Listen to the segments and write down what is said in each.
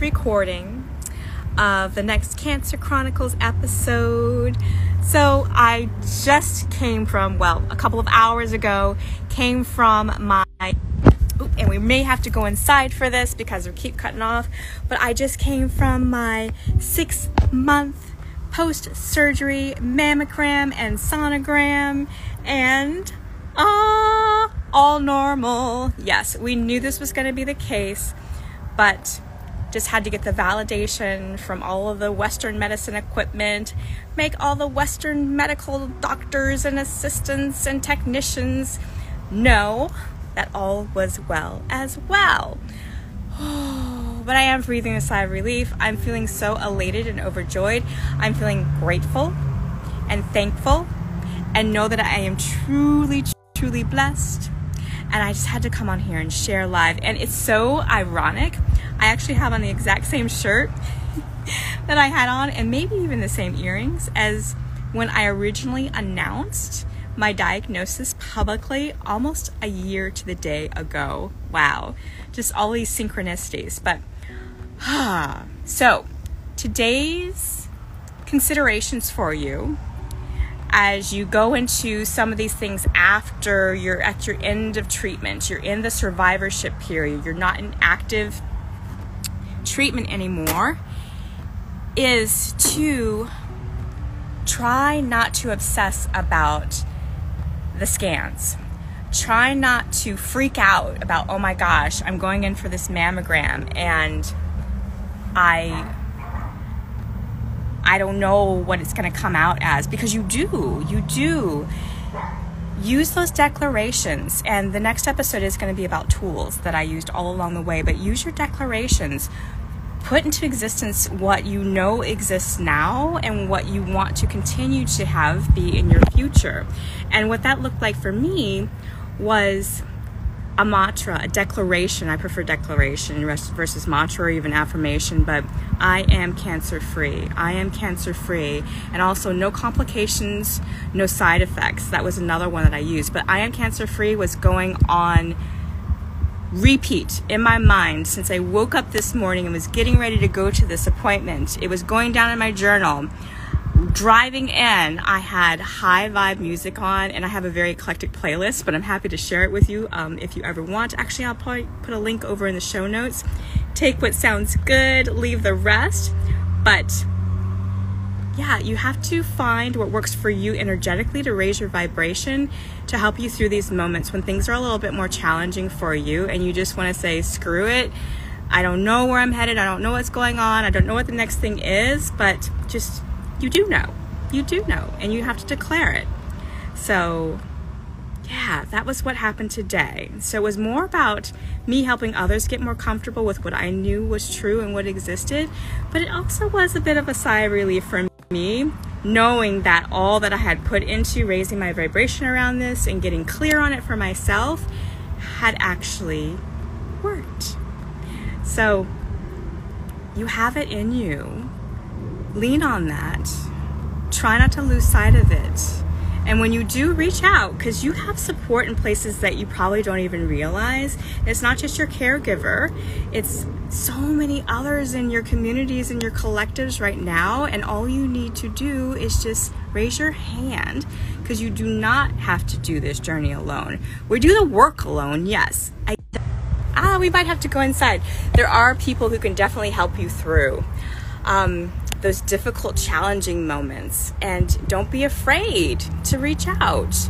live recording of the next Cancer Chronicles episode. So, I just came from, well, a couple of hours ago, came from my and we may have to go inside for this because we keep cutting off. But I just came from my six month post surgery mammogram and sonogram, and uh, all normal. Yes, we knew this was going to be the case, but just had to get the validation from all of the Western medicine equipment, make all the Western medical doctors and assistants and technicians know that all was well as well. but I am breathing a sigh of relief. I'm feeling so elated and overjoyed. I'm feeling grateful and thankful and know that I am truly, truly blessed. And I just had to come on here and share live. And it's so ironic. I actually have on the exact same shirt that I had on, and maybe even the same earrings as when I originally announced my diagnosis publicly almost a year to the day ago. Wow. Just all these synchronicities. But, so today's considerations for you as you go into some of these things after you're at your end of treatment, you're in the survivorship period, you're not in active treatment anymore, is to try not to obsess about the scans. Try not to freak out about, oh my gosh, I'm going in for this mammogram and I I don't know what it's going to come out as because you do. You do. Use those declarations, and the next episode is going to be about tools that I used all along the way. But use your declarations put into existence what you know exists now and what you want to continue to have be in your future. And what that looked like for me was a mantra, a declaration. I prefer declaration versus mantra or even affirmation, but I am cancer free. I am cancer free. And also, no complications, no side effects. That was another one that I used. But I am cancer free was going on repeat in my mind since I woke up this morning and was getting ready to go to this appointment. It was going down in my journal. Driving in, I had high vibe music on, and I have a very eclectic playlist, but I'm happy to share it with you um, if you ever want. Actually, I'll probably put a link over in the show notes. Take what sounds good, leave the rest. But yeah, you have to find what works for you energetically to raise your vibration to help you through these moments when things are a little bit more challenging for you and you just want to say, screw it. I don't know where I'm headed. I don't know what's going on. I don't know what the next thing is, but just, you do know. You do know, and you have to declare it. So, yeah, that was what happened today. So it was more about me helping others get more comfortable with what I knew was true and what existed, but it also was a bit of a sigh of relief for me knowing that all that I had put into raising my vibration around this and getting clear on it for myself had actually worked. So you have it in you. Lean on that. Try not to lose sight of it. And when you do reach out, because you have support in places that you probably don't even realize, it's not just your caregiver, it's so many others in your communities and your collectives right now. And all you need to do is just raise your hand because you do not have to do this journey alone. We do the work alone, yes. I, ah, we might have to go inside. There are people who can definitely help you through. Um, those difficult, challenging moments. And don't be afraid to reach out.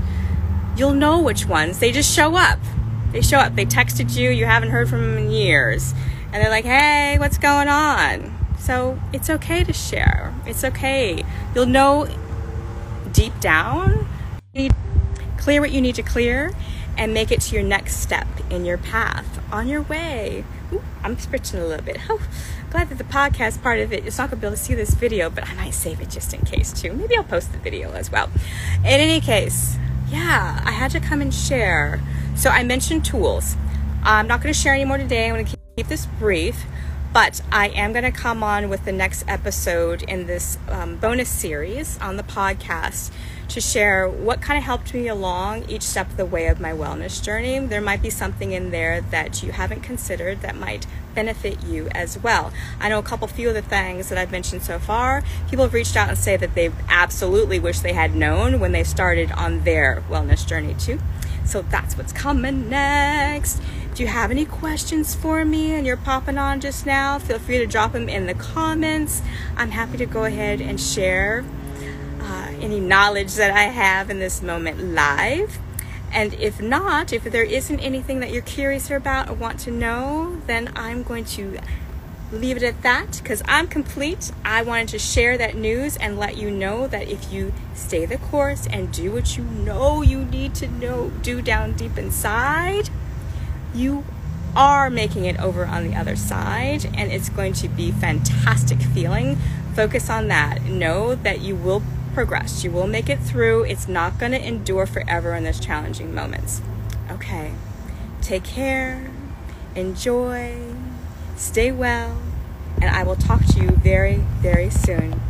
You'll know which ones. They just show up. They show up. They texted you, you haven't heard from them in years. And they're like, hey, what's going on? So it's okay to share. It's okay. You'll know deep down, clear what you need to clear and make it to your next step in your path on your way. Ooh, I'm stretching a little bit. Oh, glad that the podcast part of it is not to be able to see this video, but I might save it just in case too. Maybe I'll post the video as well. In any case, yeah, I had to come and share. So I mentioned tools. I'm not going to share any more today. I'm going to keep this brief. But I am going to come on with the next episode in this um, bonus series on the podcast to share what kind of helped me along each step of the way of my wellness journey. There might be something in there that you haven't considered that might benefit you as well. I know a couple few of the things that I've mentioned so far. People have reached out and say that they absolutely wish they had known when they started on their wellness journey too. So that's what's coming next. If you have any questions for me and you're popping on just now, feel free to drop them in the comments. I'm happy to go ahead and share uh, any knowledge that I have in this moment live. And if not, if there isn't anything that you're curious about or want to know, then I'm going to leave it at that because I'm complete. I wanted to share that news and let you know that if you stay the course and do what you know you need to know, do down deep inside, you are making it over on the other side and it's going to be fantastic feeling. Focus on that. Know that you will progress. You will make it through. It's not going to endure forever in those challenging moments. Okay. Take care. Enjoy. Stay well. And I will talk to you very, very soon.